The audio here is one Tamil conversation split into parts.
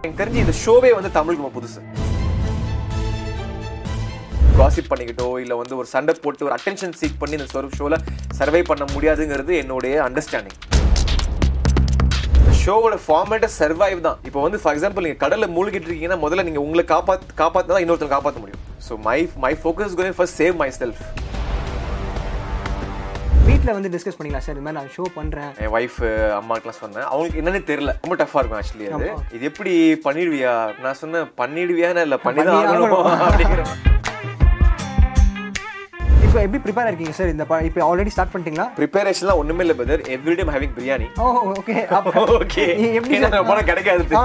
எனக்கு தெரிஞ்சு இந்த ஷோவே வந்து தமிழுக்கு ரொம்ப புதுசு. காசிப் பண்ணிக்கிட்டோ இல்லை வந்து ஒரு சண்டை போட்டு ஒரு அட்டென்ஷன் சீக் பண்ணி இந்த ஷோவில் சர்வை பண்ண முடியாதுங்கிறது என்னுடைய அண்டர்ஸ்டாண்டிங் ஷோவோட ஃபார்மேட்டை சர்வைவ் தான். இப்போ வந்து ஃபார் எக்ஸாம்பிள் நீங்கள் கடலில் மூழ்கிட்டு இருக்கீங்கன்னா முதல்ல நீங்கள் உங்களை காப்பாத் காப்பாற்றினா தான் இன்னொருத்தர் காப்பாற்ற முடியும். So my my focus going first save myself வீட்டில் வந்து டிஸ்கஸ் பண்ணிக்கலாம். சார் இது மாதிரி நான் ஷோ பண்ணுறேன் என் ஒய்ஃப் அம்மாக்கெல்லாம் சொன்னேன். அவங்களுக்கு என்னன்னு தெரியல. ரொம்ப டஃப்பாக இருக்கும் ஆக்சுவலி அது. இது எப்படி பண்ணிடுவியா? நான் சொன்னேன் பண்ணிடுவியான்னு இல்லை பண்ணி தான் பண்ணியே ஆகணும் அப்படிங்கிற இப்போ எப்படி ப்ரிப்பேர் இருக்கீங்க சார் இந்த இப்போ ஆல்ரெடி ஸ்டார்ட் பண்ணிட்டீங்களா? ப்ரிப்பரேஷன்லாம் ஒன்றுமே இல்லை brother everyday having biryani okay okay நம்ம போனால் கிடைக்காது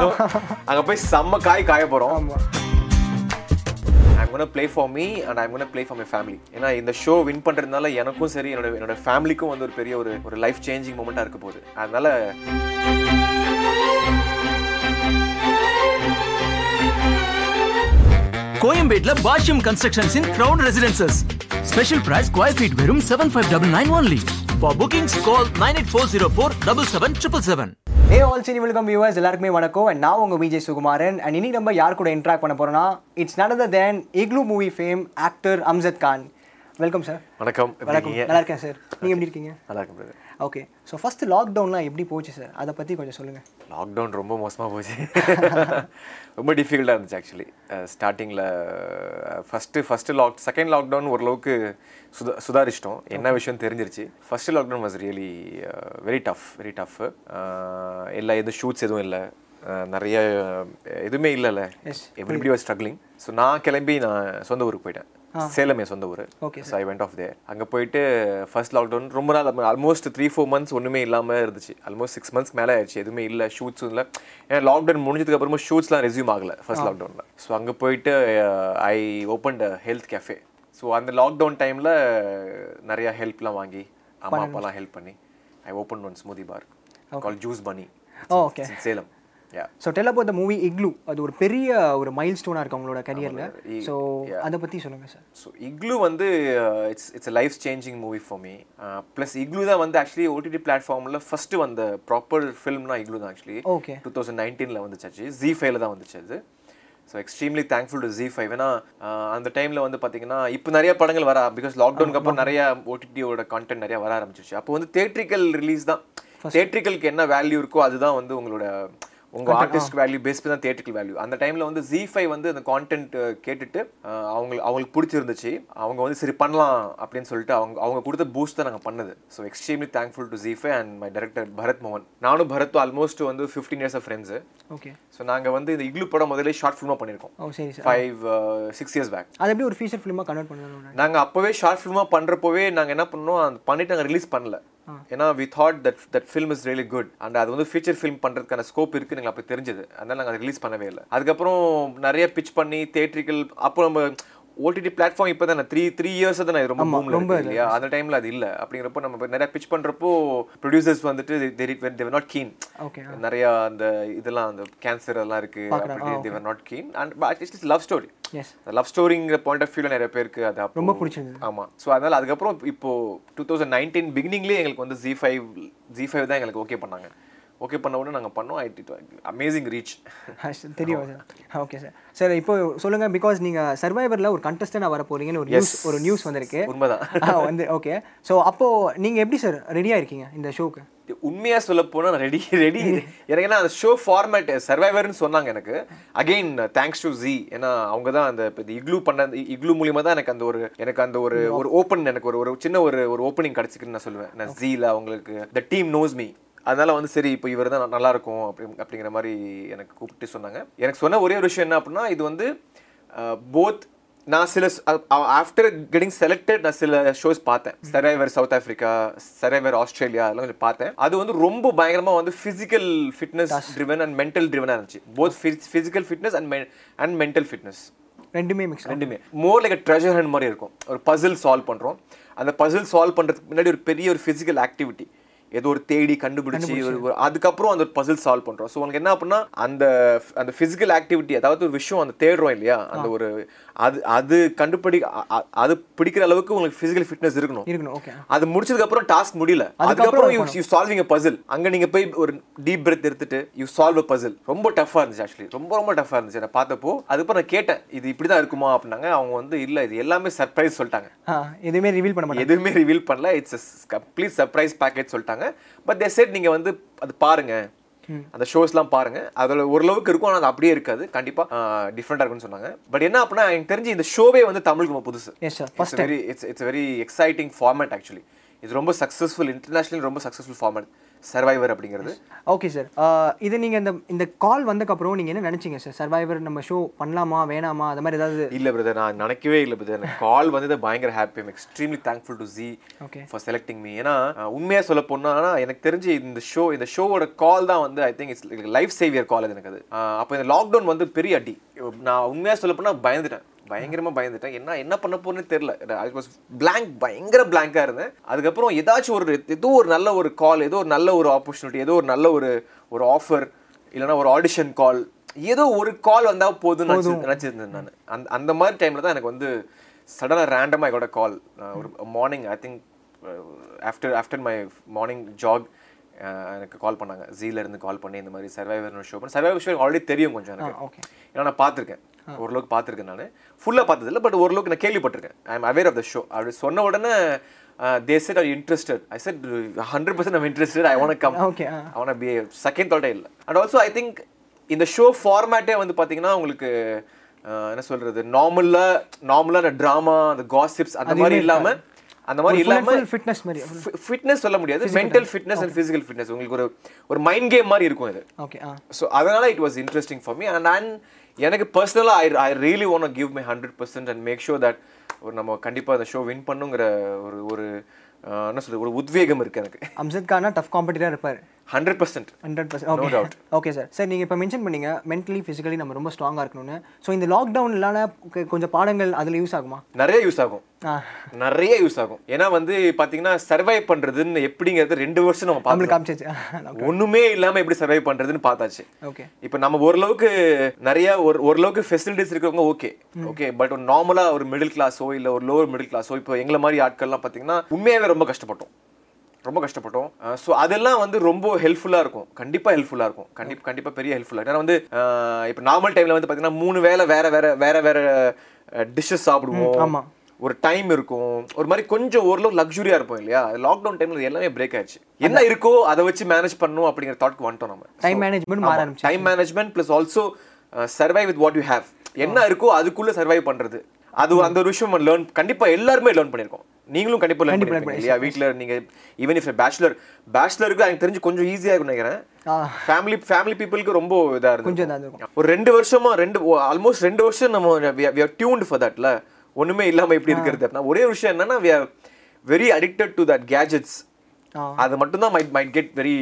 அங்கே போய் செம்ம காய் காய போகிறோம் gonna play for me and I'm gonna play for my family ஏன்னா இந்த ஷோ வின் பண்ணுறதுனால எனக்கும் சரி என்னோட என்னோட ஃபேமிலிக்கும் வந்து ஒரு பெரிய ஒரு ஒரு லைஃப் சேஞ்சிங் மூமெண்ட்டாக இருக்க போகுது. அதனால கோயம்பேட்ல Bashyam constructions in residences special price square feet வெறும் seven five double nine only for bookings call nine eight four zero four double seven triple seven A all cine welcome viewers எல்லாருக்குமே வணக்கம். And நான் உங்கள் விஜய் சுகுமாரன். அண்ட் இன்னைக்கு நம்ம யார் கூட இன்ட்ராக்ட் பண்ண போறோம்னா it's other than Igloo movie fame actor Amjad Khan welcome sir வணக்கம். வணக்கம். நல்லா இருக்கேன் சார் நீங்கள் எப்படி இருக்கீங்க? நல்லா பிரதர் ஓகே ஸோ ஃபர்ஸ்ட் லாக்டவுன்லாம் எப்படி போச்சு சார் அதை பற்றி கொஞ்சம் சொல்லுங்கள் லாக்டவுன் ரொம்ப மோசமாக போச்சு. ரொம்ப டிஃபிகல்ட்டாக இருந்துச்சு ஆக்சுவலி ஸ்டார்டிங்கில் first first lock second lockdown ஓரளவுக்கு சுதா சுதாரிச்சிட்டோம். என்ன விஷயம் தெரிஞ்சிருச்சு. First lockdown was really very tough very tough எல்லா எதுவும் ஷூட்ஸ் எதுவும் இல்லை. நிறைய எதுவுமே இல்லைல்ல. எவ்ரிபடி வாஸ் ஸ்ட்ரகிளிங் ஸோ நான் கிளம்பி நான் சொந்த ஊருக்கு போயிட்டேன். சேலம் என் சொந்த ஊர். Okay, so I went off there அங்கே போயிட்டு ஃபர்ஸ்ட் லாக்டவுன் ரொம்ப நாள் ஆல்மோஸ்ட் த்ரீ ஃபோர் மந்த்ஸ் ஒன்றுமே இல்லாமல் இருந்துச்சு. ஆல்மோஸ்ட் சிக்ஸ் மந்த்ஸ் மேலே ஆயிடுச்சு. எதுவுமே இல்லை ஷூட்ஸும் இல்லை. ஏன்னா லாக்டவுன் முடிஞ்சதுக்கு அப்புறமா ஷூட்ஸ்லாம் ரெஸ்யூம் ஆகலை ஃபர்ஸ்ட் லாக்டவுனில் ஸோ அங்கே போயிட்டு I open health cafe so அந்த லாக்டவுன் டைமில் நிறையா ஹெல்ப்லாம் வாங்கி அம்மா அப்பாலாம் ஹெல்ப் பண்ணி I open one smoothie bar called juice oh okay Salem so tell about the movie Igloo அது ஒரு பெரிய ஒரு மைல் ஸ்டோனாக இருக்கு உங்களோட கரியரில் ஸோ அதை பற்றி சொல்லுங்கள் சார் ஸோ இக்லூ வந்து it's it's life changing movie for me plus Igloo தான் வந்து ஆக்சுவலி ஓடிடி பிளாட்ஃபார்மில் ஃபஸ்ட்டு வந்த ப்ராப்பர் ஃபில்ம்னா இக்லூ தான் ஆக்சுவலி ஓகே டூ தௌசண்ட் நைன்டீனில் வந்துச்சு ஜி ஃபைவ்ல தான் வந்துச்சு அது so extremely thankful to Zee five ஏன்னா ஆஹ், அந்த டைமில் வந்து பார்த்தீங்கன்னா இப்போ நிறைய படங்கள் வர பிகாஸ் லாக்டவுனுக்கு அப்புறம் நிறைய ஓடிடியோட கான்டென்ட் நிறைய வர ஆரம்பிச்சிருச்சு. அப்போ வந்து தேட்ரிக்கல் ரிலீஸ் தான். தேட்ரிக்கலுக்கு என்ன வேல்யூ இருக்கோ அதுதான் வந்து உங்களோட உங்க ஆர்டிஸ்ட் வேல்யூ பேஸ் தான் தியேட்டரிக்கல் வேல்யூ அந்த டைம்ல வந்து ஜி ஃபைவ் வந்து அந்த கான்டென்ட் கேட்டுட்டு அவங்க அவங்களுக்கு பிடிச்சிருந்துச்சு. அவங்க வந்து சரி பண்ணலாம் அப்படின்னு சொல்லிட்டு அவங்க அவங்க கொடுத்த பூஸ்ட் தான் நாங்கள் பண்ணது. So extremely thankful to Zee five and my director Bharath மோகன் நானும் பரத்தும் ஆல்மோஸ்ட் வந்து fifteen years of friends okay so நாங்கள் வந்து இந்த இக்லு படம் முதல்ல ஷார்ட் ஃபிலிமாக பண்ணியிருக்கோம். ஃபைவ் சிக்ஸ் இயர்ஸ் பேக் அது எப்படி ஒரு ஃபீச்சர் ஃபிலிமாக கன்வெர்ட் பண்ணணும் நாங்கள் அப்போவே ஷார்ட் ஃபிலிமாக பண்ணுறப்போவே நாங்கள் என்ன பண்ணோம் அது பண்ணிட்டு நாங்கள் ரிலீஸ் பண்ணல. ஏன்னா we thought that that film is really good and அது வந்து ஃபீச்சர் ஃபிலிம் பண்ணுறதுக்கான ஸ்கோப் இருக்குது எங்களுக்கு அப்போ தெரிஞ்சது. அதனால நாங்கள் அதை ரிலீஸ் பண்ணவே இல்லை. அதுக்கப்புறம் நிறைய பிச் பண்ணி தேட்டரிக்கல் அப்போ நம்ம ஓடிடி பிளாட்ஃபார்ம் இப்போ தானே த்ரீ த்ரீ இயர்ஸ் தானே? ரொம்ப இருக்கு இல்லையா? அந்த டைமில் அது இல்லை. அப்படிங்கிறப்போ நம்ம நிறைய பிச் பண்ணுறப்போ ப்ரொடியூசர்ஸ் வந்துட்டு தேர் நாட் கீன் நிறைய அந்த இதெல்லாம் அந்த கேன்சர் எல்லாம் இருக்கு. They are not keen and love story love ஸ்டோரிங்கிற பாயிண்ட் ஆஃப் வியூல நிறைய பேருக்கு அது ரொம்ப பிடிச்சிருந்தது. ஆமா. ஸோ அதனால அதுக்கப்புறம் இப்போ டூ தௌசண்ட் நைன்டீன் பிகினிங்லேயே எங்களுக்கு வந்து ஜி ஃபைவ் ஜி ஃபைவ் தான் எங்களுக்கு ஓகே பண்ணாங்க. ஓகே பண்ண உடனே நாங்கள் பண்ணோம் ஐ அமேசிங் ரீச் தெரியும் சார் ஓகே சார் சார் இப்போ சொல்லுங்கள் பிகாஸ் நீங்கள் சர்வைவரில் ஒரு கண்டஸ்டண்டாக வர போறீங்கன்னு ஒரு நியூஸ் ஒரு நியூஸ் வந்திருக்கு. உண்மைதான். வந்து ஓகே ஸோ அப்போது நீங்கள் எப்படி சார் ரெடியாக இருக்கீங்க இந்த ஷோக்கு உண்மையா சொல்ல போனா நான் ரெடி ரெடி ஏன்னா அந்த ஷோ ஃபார்மேட் சர்வைவர்னு சொன்னாங்க எனக்கு. அகைன் தேங்க்ஸ் டு ஜி ஏன்னா அவங்க தான் அந்த இப்போ இக்லூ பண்ண அந்த இக்லூ மூலியமா தான் எனக்கு அந்த ஒரு எனக்கு அந்த ஒரு ஒரு ஓப்பன் எனக்கு ஒரு ஒரு சின்ன ஒரு ஒரு ஓப்பனிங் கிடைச்சிக்குன்னு நான் சொல்லுவேன். நான் ஜீல அவங்களுக்கு த டீம் நோஸ் மீ அதனால வந்து சரி இப்போ இவர் தான் நல்லா இருக்கும் அப்படி அப்படிங்கிற மாதிரி எனக்கு கூப்பிட்டு சொன்னாங்க. எனக்கு சொன்ன ஒரே ஒரு விஷயம் என்ன அப்படின்னா இது வந்து போத் நான் சில ஆஃப்டர் கெட்டிங் செலக்டட் நான் சில ஷோஸ் பார்த்தேன். Survivor South Africa survivor Australia அதெல்லாம் கொஞ்சம் பார்த்தேன். அது வந்து ரொம்ப பயங்கரமா வந்து physical fitness driven and mental ட்ரிவனாக இருந்துச்சு. Both physical fitness and and mental fitness ரெண்டுமே மிக்ஸ் ரெண்டுமே. மோர் லைக் ட்ரெஷர் ஹண்ட் மாதிரி இருக்கும். ஒரு பசில் சால்வ் பண்ணுறோம் அந்த பசில் சால்வ் பண்ணுறதுக்கு முன்னாடி ஒரு பெரிய ஒரு ஃபிசிக்கல் ஆக்டிவிட்டி ஏதோ ஒரு தேடி கண்டுபிடிச்சி ஒரு அதுக்கப்புறம் அந்த பசில் சால்வ் பண்றோம். ஸோ உனக்கு என்ன அப்படின்னா அந்த அந்த பிசிக்கல் ஆக்டிவிட்டி அதாவது ஒரு விஷயம் அந்த தேடுறோம் இல்லையா? அந்த ஒரு அது அது கண்டுபிடி அது பிடிக்கிற அளவுக்கு உங்களுக்கு பிசிக்கல் ஃபிட்னஸ் இருக்கணும். இருக்கணும் ஓகே அது முடிச்சதுக்கு அப்புறம் டாஸ்க் முடியல. அதுக்கப்புறம் யூ சால்விங் அ பசில் அங்க நீங்க போய் ஒரு டீப் பிரெத் எடுத்துட்டு யூ சால்வ் அ பசில் ரொம்ப டஃபா இருந்துச்சு ஆக்சுவலி ரொம்ப ரொம்ப டஃபா இருந்துச்சு. நான் பார்த்தப்போ அதுக்கப்புறம் நான் கேட்டேன் இது இப்படி தான் இருக்குமா அப்படின்னாங்க. அவங்க வந்து இல்ல இது எல்லாமே சர்ப்ரைஸ் சொல்லிட்டாங்க. எதுவுமே ரிவீல் பண்ண எதுவுமே ரிவீல் பண்ணல. இட்ஸ் கம்ப்ளீட் சர்ப்ரைஸ் பேக்கேஜ் சொல்லிட்டாங்க. பட் தே செட் நீங்க வந்து அது பாருங்க. அந்த ஷோஸ்லாம் பாருங்க. அதுல ஓரளவுக்கு இருக்கும் ஆனால் அது அப்படியே இருக்காது. கண்டிப்பா டிஃப்ரெண்டா இருக்கும்னு சொன்னாங்க. பட் என்ன அப்படின்னா எனக்கு தெரிஞ்சு இந்த ஷோவே வந்து தமிழுக்கு ரொம்ப புதுசு. It's very it's it's very exciting format actually இது ரொம்ப சக்ஸஸ்ஃபுல் இன்டர்நேஷனல் ரொம்ப சக்ஸஸ்ஃபுல் ஃபார்மேட் சர்வைவர் அப்படிங்கிறது. ஓகே சார் இது நீங்கள் இந்த இந்த கால் வந்தக்கப்புறம் நீங்கள் என்ன நினச்சிங்க சார் சர்வைவர் நம்ம ஷோ பண்ணலாமா வேணாமா? அது மாதிரி ஏதாவது இல்ல பிரதர் நான் நினைக்கவே இல்லை பிரதர் கால் வந்தது பயங்கர happy I'm extremely thankful to Zee Okay. For selecting me ஏன்னா அஹ், உண்மையா சொல்ல போனா எனக்கு தெரிஞ்சு இந்த ஷோ இந்த ஷோவோட கால் தான் வந்து I think it's life saviour call அது எனக்கு அது. அப்போ இந்த லாக்டவுன் வந்து பெரிய அடி. நான் உண்மையா சொல்ல போனா பயந்துட்டேன். பயங்கரமா பயந்துட்டேன். என்ன என்ன பண்ண போறேன்னு தெரியல. ஐ வாஸ் blank பயங்கர blank-ஆ இருந்தேன். அதுக்கப்புறம் ஏதாச்சும் ஒரு ஏதோ ஒரு நல்ல ஒரு கால் ஏதோ ஒரு நல்ல ஒரு ஆப்பர்ச்சுனிட்டி ஏதோ ஒரு நல்ல ஒரு ஒரு ஆஃபர் இல்லைன்னா ஒரு ஆடிஷன் கால் ஏதோ ஒரு கால் வந்தா போதும்னு நினச்சி நினச்சிருந்தேன் நான். அந்த அந்த மாதிரி டைம்ல தான் எனக்கு வந்து சடனாக ரேண்டமாக கூட கால் ஒரு morning I think after after my morning jog எனக்கு கால் பண்ணாங்க. ஜீல இருந்து கால் பண்ணி இந்த மாதிரி சர்வைவர் ஷோ பண்ணி சர்வைவர் ஷோ ஆல்ரெடி தெரியும் கொஞ்சம் எனக்கு. ஏன்னா நான் பார்த்துருக்கேன். ஓரளவுக்கு பார்த்துருக்கேன் நான். ஃபுல்லாக பார்த்ததில்ல பட் ஓரளவுக்கு நான் கேள்விப்பட்டிருக்கேன். I am aware of the show அப்படி சொன்ன உடனே they said are interested I said hundred percent I'm interested I want come okay அவனை பி செகண்ட் தாட்டே இல்லை. அண்ட் ஆல்சோ ஐ திங்க் இந்த ஷோ ஃபார்மேட்டே வந்து பார்த்தீங்கன்னா உங்களுக்கு என்ன சொல்றது நார்மலா நார்மலான ட்ராமா அந்த காசிப்ஸ் அந்த மாதிரி இல்லாம அந்த மாதிரி இல்லாம ஃபிட்னஸ் மாதிரி ஃபிட்னஸ் சொல்ல முடியாது. Mental fitness and physical fitness உங்களுக்கு ஒரு ஒரு மைண்ட் கேம் மாதிரி இருக்கும் இது ஓகே ஸோ அதனால it was interesting for me and and எனக்கு பர்சனலாக I I really one give my hundred percent and make sure that ஒரு நம்ம கண்டிப்பாக அந்த ஷோ வின் பண்ணுங்கிற ஒரு ஒரு என்ன சொல்றது ஒரு உத்வேகம் இருக்கு எனக்கு. அம்சத் கானா டஃப் காம்படிட்டராக இருப்பார். Hundred percent hundred percent okay okay sir sir நீங்கள் இப்போ மென்ஷன் பண்ணீங்க மென்டலி ஃபிசிக்கலி நம்ம ரொம்ப ஸ்ட்ராங்காக இருக்கணும்னு. ஸோ இந்த லாக்டவுன்லான கொஞ்சம் பாடங்கள் அதில் யூஸ் ஆகுமா? நிறைய யூஸ் ஆகும். நிறைய யூஸ் ஆகும். ஏன்னா வந்து பாத்தீங்கன்னா சர்வை பண்றதுன்னு எப்படிங்கிறது ரெண்டு வருஷம் நம்ம பார்த்தோம் காமிச்சிச்சு. ஒண்ணுமே இல்லாம எப்படி சர்வை பண்றதுன்னு பார்த்தாச்சு. ஓகே இப்போ நம்ம ஓரளவுக்கு நிறைய ஒரு ஓரளவுக்கு ஃபெசிலிட்டிஸ் இருக்கிறவங்க ஓகே ஓகே பட் நார்மலா ஒரு மிடில் கிளாஸோ இல்ல ஒரு லோவர் மிடில் கிளாஸோ இப்போ எங்களை மாதிரி ஆட்கள்லாம் பாத்தீங்கன்னா உண்மையாவே ரொம்ப கஷ்டப்பட்டோம். ரொம்ப கஷ்டப்பட்டோம். ஸோ அதெல்லாம் வந்து ரொம்ப ஹெல்ப்ஃபுல்லாக இருக்கும். கண்டிப்பாக ஹெல்ப்ஃபுல்லாக இருக்கும். கண்டிப்பாக கண்டிப்பாக பெரிய ஹெல்ப்ஃபுல்லாக ஏன்னா வந்து இப்போ நார்மல் டைமில் வந்து பார்த்தீங்கன்னா மூணு வேளை வேற வேற வேற வேற டிஷ்ஷஸ் சாப்பிடுவோம். ஆமா. ஒரு டைம் இருக்கும். ஒரு மாதிரி கொஞ்சம் ஓரளவு லக்ஸுரியா இருப்போம் இல்லையா? லாக்டவுன் டைம்ல எல்லாமே பிரேக் ஆயிடுச்சு என்ன இருக்கோ அதை வச்சு மேனேஜ் பண்ணணும் அப்படிங்கிற தாட்க்கு வந்துட்டோம் நம்ம. டைம் மேனேஜ்மெண்ட் மாற time management plus also survive with what you have என்ன இருக்கோ அதுக்குள்ள சர்வை பண்றது. அது அந்த ஒரு விஷயம் லேர்ன் கண்டிப்பா எல்லாருமே லேர்ன் பண்ணிருக்கோம் நீங்களும் கண்டிப்பா லேர்ன் பண்ணிருப்பீங்க இல்லையா? வீட்ல நீங்க ஈவன் இஃப் பேச்சுலர் பேச்சுலருக்கு எனக்கு தெரிஞ்சு கொஞ்சம் ஈஸியா இருக்கும் நினைக்கிறேன். ஃபேமிலி ஃபேமிலி பீப்புளுக்கு ரொம்ப இதா கொஞ்சம் இதாக இருக்கும் ஒரு ரெண்டு வருஷமா ரெண்டு ஆல்மோஸ்ட் ரெண்டு வருஷம் நம்ம டியூன்ட் ஃபார் தட்ல ஒண்ணுமே இல்லாம எப்படி இருக்கிறது ஒரே விஷயம் என்னன்னா we are very addicted to that gadgets. அது மட்டும் தான் மைட் மைட் கெட் வெரி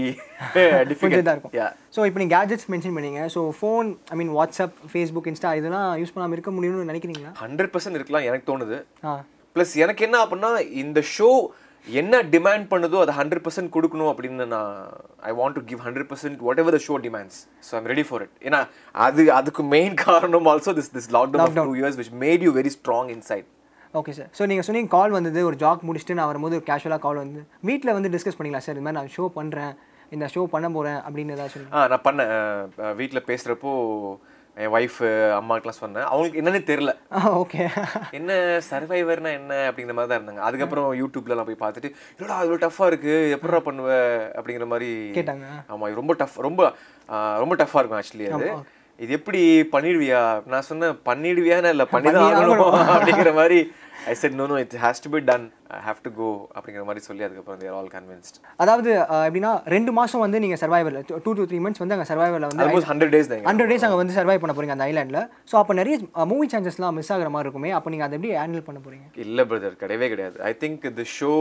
கொஞ்சம் டிஃபிகல்ட் இதாக இருக்கும் ஸோ இப்போ நீங்கள் கேஜெட்ஸ் மென்ஷன் பண்ணீங்க. So phone I mean WhatsApp Facebook Insta இதெல்லாம் யூஸ் பண்ணாமல் இருக்க முடியும்னு நினைக்கிறீங்களா? ஹண்ட்ரட் பர்சன்ட் இருக்கலாம் எனக்கு தோணுது. ப்ளஸ் எனக்கு என்ன அப்படின்னா இந்த ஷோ என்ன டிமாண்ட் பண்ணுதோ அதை ஹண்ட்ரட் பர்சன்ட் கொடுக்கணும் அப்படின்னு நான் I want to give hundred percent whatever the show demands so I'm ready for it ஏன்னா அது அதுக்கு மெயின் காரணம் also this this lockdown two years which made you very strong inside okay sir so நீங்கள் சொன்னீங்க கால் வந்தது ஒரு ஜாக் முடிச்சுட்டு நான் வரும்போது ஒரு கேஷுவலாக கால் வந்து வீட்டில் வந்து டிஸ்கஸ் பண்ணிங்களா சார் இந்த மாதிரி நான் ஷோ பண்ணுறேன் இந்த ஷோ பண்ண போகிறேன் அப்படின்னு ஆ நான் பண்ணேன். வீட்டில் பேசுகிறப்போ என் ஒய்ஃப் அம்மாக்கெலாம் சொன்னேன். அவங்களுக்கு என்னன்னே தெரில ஓகே என்ன சர்வைவர்னா என்ன அப்படிங்கிற மாதிரி தான் இருந்தாங்க. அதுக்கப்புறம் யூடியூப்லலாம் போய் பார்த்துட்டு இல்லடா இவ்வளோ டஃப்பாக இருக்கு எப்படா பண்ணுவ அப்படிங்கிற மாதிரி கேட்டாங்க. ஆமா இது ரொம்ப டஃப் ரொம்ப ரொம்ப டஃப்பாக இருக்கும் ஆக்சுவலி அது. இது எப்படி பண்ணிடுவியா? நான் சொன்னேன் பண்ணிடுவியான்னு இல்லை பண்ணி தான் ஆகணும் அப்படிங்கிற மாதிரி I said no no it has to be done I have to go அப்படிங்கிற மாதிரி சொல்லி அதுக்கப்புறம் தேர் ஆல் கன்வின்ஸ்ட் அதாவது எப்படின்னா ரெண்டு மாதம் வந்து நீங்கள் சர்வைவரில் டூ டு த்ரீ மந்த்ஸ் வந்து அங்கே சர்வைவரில் வந்து almost hundred days hundred days அங்கே வந்து சர்வை பண்ண போகிறீங்க அந்த ஐலாண்டில் ஸோ அப்போ நிறைய மூவி சான்சஸ்லாம் மிஸ் ஆகிற மாதிரி இருக்குமே. அப்போ நீங்கள் அதை எப்படி ஹேண்டில் பண்ண போகிறீங்க இல்லை பிரதர் கிடையவே கிடையாது. I think the show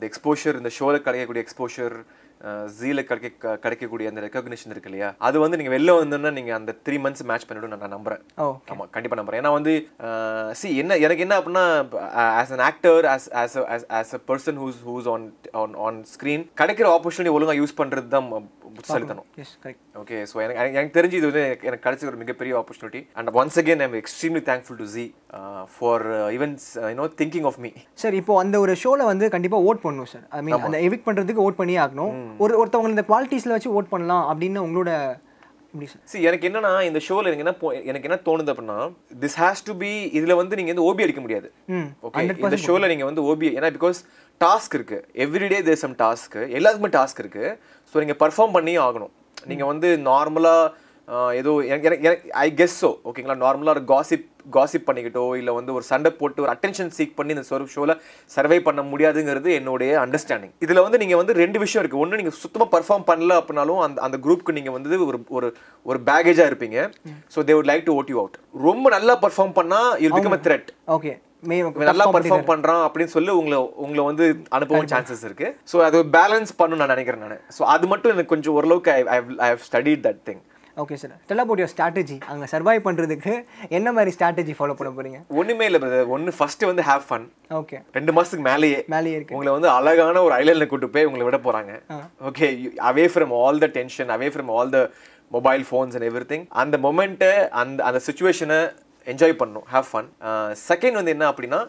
the exposure இந்த ஷோவில் கிடைக்கக்கூடிய எக்ஸ்போஷர் ஜீல கிடைக்க கிடைக்கக்கூடிய அந்த ரெக்கக்னிஷன் இருக்கு இல்லையா அது வந்து நீங்க வெளில வந்தோன்னா நீங்க அந்த த்ரீ மந்த்ஸ் மேட்ச் பண்ணிடும் நான் நம்புறேன். ஆமா கண்டிப்பா நம்புறேன். ஏன்னா வந்து சி என்ன எனக்கு என்ன அப்படின்னா as an actor as as as a person whose whose on on on screen கிடைக்கிற ஆப்பர்ச்சுனிட்டி ஒழுங்கா யூஸ் பண்றது தான் புத்திசாலித்தனம் ஓகே ஸோ எனக்கு எனக்கு- தெரிஞ்சு இது வந்து எனக்கு- கிடைச்ச ஒரு மிகப்பெரிய opportunity and once again I'm extremely thankful to Zee for evens you know thinking of me sir இப்போ அந்த ஒரு ஷோல வந்து கண்டிப்பா ஓட் பண்ணணும் சார் ஐ மீன் அந்த எவிக் பண்றதுக்கு ஓட் பண்ணியே ஆகணும். ஒரு ஒருத்தவங்க இந்த குவாலிட்டிஸ்ல வச்சு ஓட் பண்ணலாம் அப்படின்னு உங்களோட சார் சி எனக்கு என்னன்னா இந்த ஷோல எனக்கு என்ன எனக்கு என்ன தோணுது அப்படின்னா திஸ் ஹேஸ் டு பி இதுல வந்து நீங்க வந்து ஓபி அடிக்க முடியாது. ஓகே இந்த ஷோல நீங்க வந்து ஓபி ஏன்னா பிகாஸ் டாஸ்க் இருக்கு. எவ்ரிடே தேர் சம் டாஸ்க் எல்லாத்துக்குமே டாஸ்க் இருக்கு. ஸோ நீங்க பர்ஃபார்ம் பண்ணியே ஆகணும். நீங்க வந்து நார்மலா ஏதோ எனக்கு ஐ கெஸ் ஸோ ஓகேங்களா நார்மலாக ஒரு காசிப் காசிப் பண்ணிக்கிட்டோ இல்லை வந்து ஒரு சண்டை போட்டு ஒரு அட்டென்ஷன் சீக் பண்ணி இந்த சொரு ஷோவில் சர்வை பண்ண முடியாதுங்கிறது என்னுடைய அண்டர்ஸ்டாண்டிங் இதில் வந்து நீங்கள் வந்து ரெண்டு விஷயம் இருக்குது ஒன்று நீங்கள் சுத்தமாக பர்ஃபார்ம் பண்ணல அப்படின்னாலும் அந்த அந்த குரூப்க்கு நீங்கள் வந்து ஒரு ஒரு ஒரு பேகேஜாக இருப்பீங்க. So they would like to vote you out ரொம்ப நல்லா பர்ஃபார்ம் பண்ணால் you become a threat okay நல்லா பெர்ஃபார்ம் பண்றான் அப்படின்னு சொல்லி உங்களை உங்களை வந்து அனுப்பவும் சான்சஸ் இருக்கு. ஸோ அது பேலன்ஸ் பண்ணணும் நான் நினைக்கிறேன் நான். ஸோ அது மட்டும் எனக்கு கொஞ்சம் ஓரளவுக்கு I I have studied that thing okay sir tell about your strategy அங்கே சர்வைவ் பண்ணுறதுக்கு என்ன மாதிரி ஸ்ட்ராட்டஜி ஃபாலோ பண்ண போறீங்க? ஒண்ணுமே இல்லை பிரதர் ஒன்று ஃபர்ஸ்ட் வந்து ஹேவ் ஃபன் ஓகே ரெண்டு மாசத்துக்கு மேலேயே மேலேயே இருக்கு. உங்களை வந்து அழகான ஒரு ஐலண்ட்ல கூட்டு போய் உங்களை விட போறாங்க. Okay away from all the tension away from all the mobile phones and everything அந்த மொமெண்ட்டை அந்த அந்த சுச்சுவேஷனை என்ஜாய் பண்ணணும். ஹேவ் ஃபன் செகண்ட் வந்து என்ன அப்படின்னா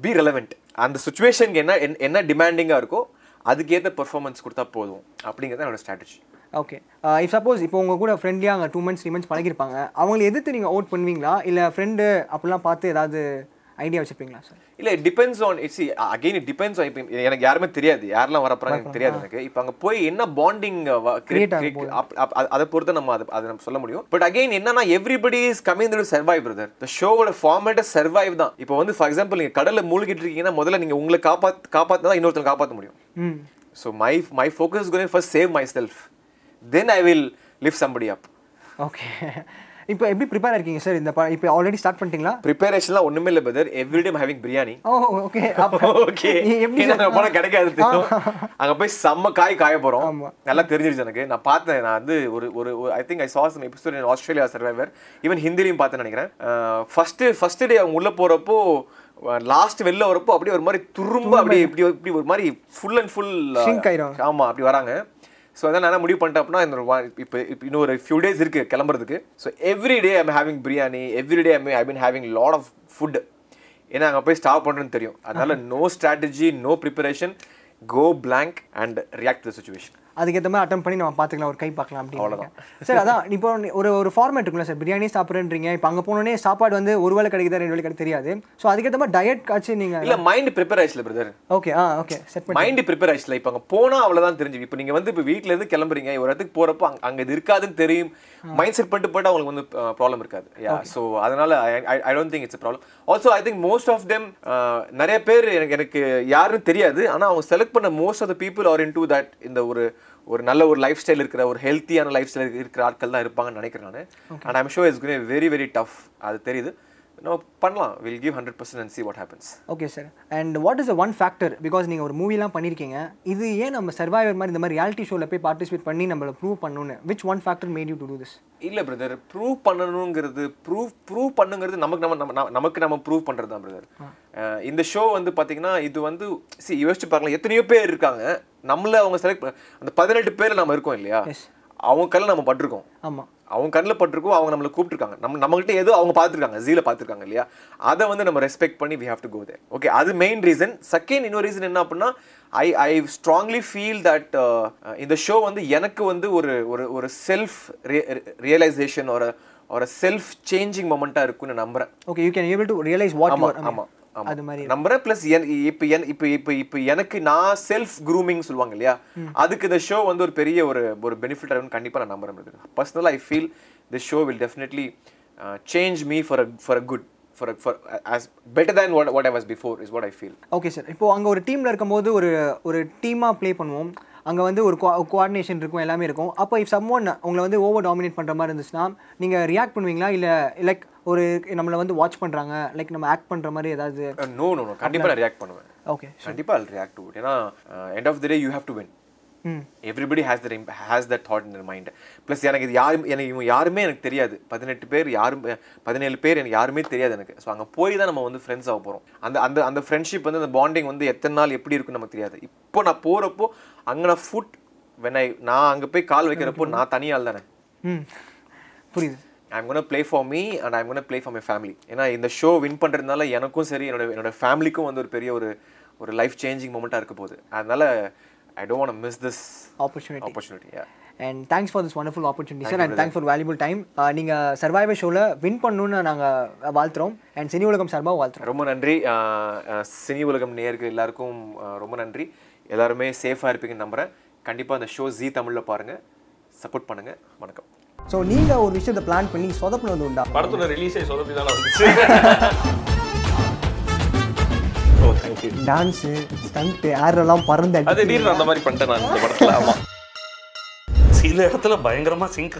பி ரெலவெண்ட் அந்த சுச்சுவேஷனுக்கு என்ன என்ன- என்ன டிமாண்டிங்காக இருக்கோ அதுக்கேற்ற பெர்ஃபார்மன்ஸ் கொடுத்தா போதும். அப்படிங்கிறது என்னோட ஸ்ட்ராட்டஜி ஓகே இஃப் சப்போஸ் இப்போ உங்க கூட ஃப்ரெண்ட்லியாக அங்கே டூ மந்த்ஸ் த்ரீ மந்த்ஸ் பழகிருப்பாங்க அவங்களை எதிர்த்து நீங்கள் அவுட் பண்ணுவீங்களா? இல்லை ஃப்ரெண்டு அப்படிலாம் பார்த்து ஏதாவது ஐடியா வச்சுருப்பீங்களா சார் இல்ல depends on it's again it depends on இப்போ எனக்கு யாருமே தெரியாது. யாரெல்லாம் வரப்போறாங்க எனக்கு தெரியாது எனக்கு. இப்போ அங்க போய் என்ன பாண்டிங் ஆகும் அதை பொறுத்து நம்ம அதை அதை நம்ம சொல்ல முடியும். பட் அகைன் என்னன்னா everybody is coming to survive brother இந்த ஷோவோட ஃபார்மேட் சர்வைவ் தான். இப்போ வந்து ஃபார் எக்ஸாம்பிள் நீங்க கடல்ல மூழ்கிட்டு இருக்கீங்கன்னா முதல்ல நீங்க உங்களை காப்பாத் காப்பாத்தினா தான் இன்னொருத்தர் காப்பாற்ற முடியும். So my my focus going first save myself then I will lift somebody up okay இப்போ எப்படி ப்ரிப்பேர் இருக்கீங்க சார் இந்த இப்போ ஆல்ரெடி ஸ்டார்ட் பண்ணிட்டீங்களா? ப்ரிப்பரேஷன்லாம் ஒண்ணுமே இல்லை brother everyday having biryani oh okay okay எப்படி ஏன்னா அங்க போனா கிடைக்காது அங்க போய் செம்ம காய் காய ஆமா. நல்லா தெரிஞ்சிருச்சு எனக்கு. நான் பார்த்தேன். நான் வந்து ஒரு ஒரு I think I saw some episode in Australia survivor even ஹிந்திலையும் பார்த்தேன் நினைக்கிறேன். ஃபர்ஸ்ட் ஃபர்ஸ்ட் டே அவங்க உள்ள போறப்போ லாஸ்ட் வெளில வரப்போ அப்படியே ஒரு மாதிரி துரும்ப அப்படியே இப்படி இப்படி ஒரு மாதிரி ஃபுல் அண்ட் ஃபுல் Shrink ஆயிரும். ஆமா அப்படி வராங்க. ஸோ அதான் நான் முடிவு பண்ணிட்டேன் அப்படின்னா இந்த இப்போ இப்போ இன்னும் ஒரு ஃபியூ டேஸ் இருக்கு கிளம்புறதுக்கு. So every day I'm having biryani every day I been having lot of food ஏன்னா அங்கே போய் ஸ்டாப் பண்ணுறேன்னு தெரியும். அதனால no strategy no preparation go blank and react to situation அதுக்கேற்ற மாதிரி அட்டம் பண்ணி நம்ம பார்த்துக்கலாம் ஒரு கை பார்க்கலாம் அப்படின்னு சார் அதான் இப்போ ஒரு ஒரு ஃபார்மேட் இருக்குல்ல சார் பிரியாணி சாப்பிட்றேன்றீங்க இப்போ அங்கே போனோடனே சாப்பாடு வந்து ஒரு வேளை கிடைக்குதா ரெண்டு வேளை கிடைக்கு தெரியாது. ஸோ அதுக்கேற்ற மாதிரி டயட் காய்ச்சி நீங்கள் இல்ல மைண்ட் ப்ரிப்பேர் ஆயிடுச்சுல brother okay ah okay set பண்ணி மைண்ட் ப்ரிப்பேர் ஆயிடுச்சுல இப்போ அங்கே போனால் அவ்வளோதான் தெரிஞ்சு இப்போ நீங்கள் வந்து இப்போ வீட்ல இருந்து கிளம்புறீங்க ஒரு இடத்துக்கு போகிறப்போ அங்கே அங்கே இது இருக்காதுன்னு தெரியும். மைண்ட் செட் பண்ணிட்டு போயிட்டு அவங்களுக்கு வந்து ப்ராப்ளம் இருக்காது. யா ஸோ அதனால I don't think it's problem also I think most of them நிறைய பேர் எனக்கு எனக்கு யாருன்னு தெரியாது. ஆனால் அவங்க செலக்ட் பண்ண most of the people are into that இந்த ஒரு ஒரு நல்ல ஒரு லைஃப் ஸ்டைல் இருக்கிற ஒரு ஹெல்த்தியான லைஃப் ஸ்டைல் இருக்கிற ஆட்கள் தான் இருப்பாங்கன்னு நினைக்கிறேன் நான். And I'm show is very very tough அது தெரியுது. நம்ம பண்ணலாம். Will give hundred percent and see what happens okay sir and what is one factor because நீங்கள் ஒரு மூவிலாம் பண்ணியிருக்கீங்க இது ஏன் நம்ம சர்வைவர் மாதிரி இந்த மாதிரி ரியாலிட்டி ஷோவில் போய் பார்ட்டிசிபேட் பண்ணி நம்மளை ப்ரூவ் பண்ணணும்னு? Which one factor made you to do this இல்ல பிரதர் ப்ரூவ் பண்ணணுங்கிறது ப்ரூவ் ப்ரூவ் பண்ணுங்கிறது நமக்கு நம்ம நமக்கு நம்ம ப்ரூவ் பண்றது தான் பிரதர் இந்த ஷோ வந்து பாத்தீங்கன்னா இது வந்து சி யோசிச்சு பார்க்கலாம். எத்தனையோ பேர் இருக்காங்க. நம்மள அவங்க செலக்ட் அந்த பதினெட்டு பேர்ல நம்ம இருக்கோம் இல்லையா. அவங்க கல்ல நம்ம பட்டிருக்கோம். ஆமாம் அவங்க கண்ணில் பட்டிருக்கோம் அவங்க நம்மளை கூப்பிட்டுருக்காங்க. நம்ம நம்மகிட்ட ஏதோ அவங்க பார்த்துருக்காங்க ஜீல பார்த்துருக்காங்க இல்லையா? அதை வந்து நம்ம ரெஸ்பெக்ட் பண்ணி we have to go there okay அது மெயின் ரீசன் செகண்ட் இன்னொரு ரீசன் என்ன அப்படின்னா I I strongly feel that இந்த ஷோ வந்து எனக்கு வந்து ஒரு ஒரு ஒரு செல்ஃப் ரியலைசேஷன் ஒரு ஒரு செல்ஃப் சேஞ்சிங் மொமெண்ட்டாக இருக்கும்னு நம்புறேன். Okay you can able to realize what ஆமா யூ ஆமா ஆமா. அது மாதிரி. நம்புறேன். ப்ளஸ் இப்போ இப்போ இப்போ இப்போ எனக்கு நான் செல்ஃப் க்ரூமிங் சொல்லுவாங்க இல்லையா? அதுக்கு இந்த ஷோ வந்து ஒரு பெரிய ஒரு ஒரு பெனிஃபிட் ஆகும்னு கண்டிப்பா நான் நம்புறேன் பர்சனலாக I feel this show will definitely change me for for a good for for as better than what what I was before is what I feel okay sir இப்போ அங்கே ஒரு டீமில் இருக்கும்போது ஒரு ஒரு டீமாக ப்ளே பண்ணுவோம். அங்கே வந்து ஒரு கோஆர்டினேஷன் இருக்கும் எல்லாமே இருக்கும். அப்போ இஃப் சம் ஒன் உங்களை வந்து ஓவர் டாமினேட் பண்ணுற மாதிரி இருந்துச்சுன்னா நீங்கள் ரியாக்ட் பண்ணுவீங்களா? இல்லை லைக் ஒரு நம்மளை வந்து வாட்ச் பண்ணுறாங்க லைக் நம்ம ஆக்ட் பண்ணுற மாதிரி ஏதாவது நோ நோ நோ கண்டிப்பா நான் ரியாக்ட் பண்ணுவேன். ஓகே கண்டிப்பா I'll react to it. ஏன்னா end of the day you have to win everybody has that has that thought in mind plus எனக்கு இது யாரும் எனக்கு இவங்க யாருமே எனக்கு தெரியாது. பதினெட்டு பேர் யாரும் பதினேழு பேர் எனக்கு யாருமே தெரியாது எனக்கு. ஸோ அங்கே போய் தான் நம்ம வந்து ஃப்ரெண்ட்ஸ் ஆக போகிறோம் அந்த அந்த அந்த ஃப்ரெண்ட்ஷிப் வந்து அந்த பாண்டிங் வந்து எத்தனை நாள் எப்படி இருக்குன்னு நமக்கு தெரியாது. இப்போ நான் போகிறப்போ அங்கே நான் ஃபுட் வென் ஐ நான் அங்கே போய் கால் வைக்கிறப்போ நான் தனியால் தானே. புரியுது. I'm gonna play for me and I'm gonna play for my family ஏன்னா இந்த ஷோ வின் பண்ணுறதுனால எனக்கும் சரி என்னோட என்னோட ஃபேமிலிக்கும் வந்து ஒரு பெரிய ஒரு ஒரு லைஃப் சேஞ்சிங் மூமெண்ட்டாக இருக்க போகுது அதனால I don't want miss this opportunity opportunity and thanks for this wonderful opportunity sir and thanks for valuable time நீங்கள் சர்வைவர் ஷோவில் வின் பண்ணணும்னு நாங்கள் வாழ்த்துறோம். அண்ட் சினி உலகம் சார்பாக வாழ்த்துறோம். ரொம்ப நன்றி. சினி உலகம் நேயர்கள் எல்லாருக்கும் ரொம்ப நன்றி. எல்லாருமே சேஃபாக இருப்பீங்கன்னு நம்புகிறேன் கண்டிப்பாக அந்த ஷோ ஜி தமிழில் பாருங்கள் சப்போர்ட் பண்ணுங்கள் வணக்கம். ஸோ நீங்கள் ஒரு விஷயத்தை பிளான் பண்ணி சொதப்புனது உண்டா? படத்தோட ரிலீஸே சொதப்பி தானே வந்துச்சு. டான்ஸு ஸ்டண்ட்டு ஏரெல்லாம் பறந்து அது திடீர்னு அந்த மாதிரி பண்ணிட்டேன் நான் இந்த படத்துல. ஆமா. சில இடத்துல பயங்கரமா சிங்க்